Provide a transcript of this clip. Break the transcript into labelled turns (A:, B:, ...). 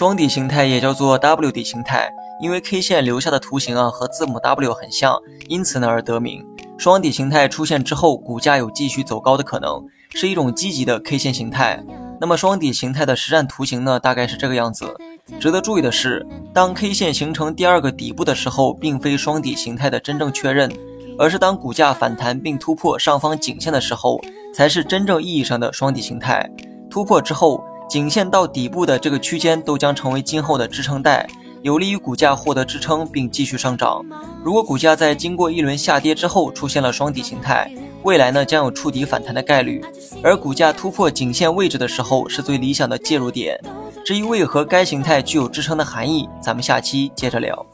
A: 双底形态也叫做 W 底形态，因为 K 线留下的图形啊和字母 W 很像，因此呢而得名。双底形态出现之后，股价有继续走高的可能，是一种积极的 K 线形态。那么双底形态的实战图形呢，大概是这个样子。值得注意的是，当 K 线形成第二个底部的时候，并非双底形态的真正确认，而是当股价反弹并突破上方颈线的时候，才是真正意义上的双底形态。突破之后。颈线到底部的这个区间都将成为今后的支撑带，有利于股价获得支撑并继续上涨。如果股价在经过一轮下跌之后出现了双底形态，未来呢将有触底反弹的概率。而股价突破颈线位置的时候是最理想的介入点。至于为何该形态具有支撑的含义，咱们下期接着聊。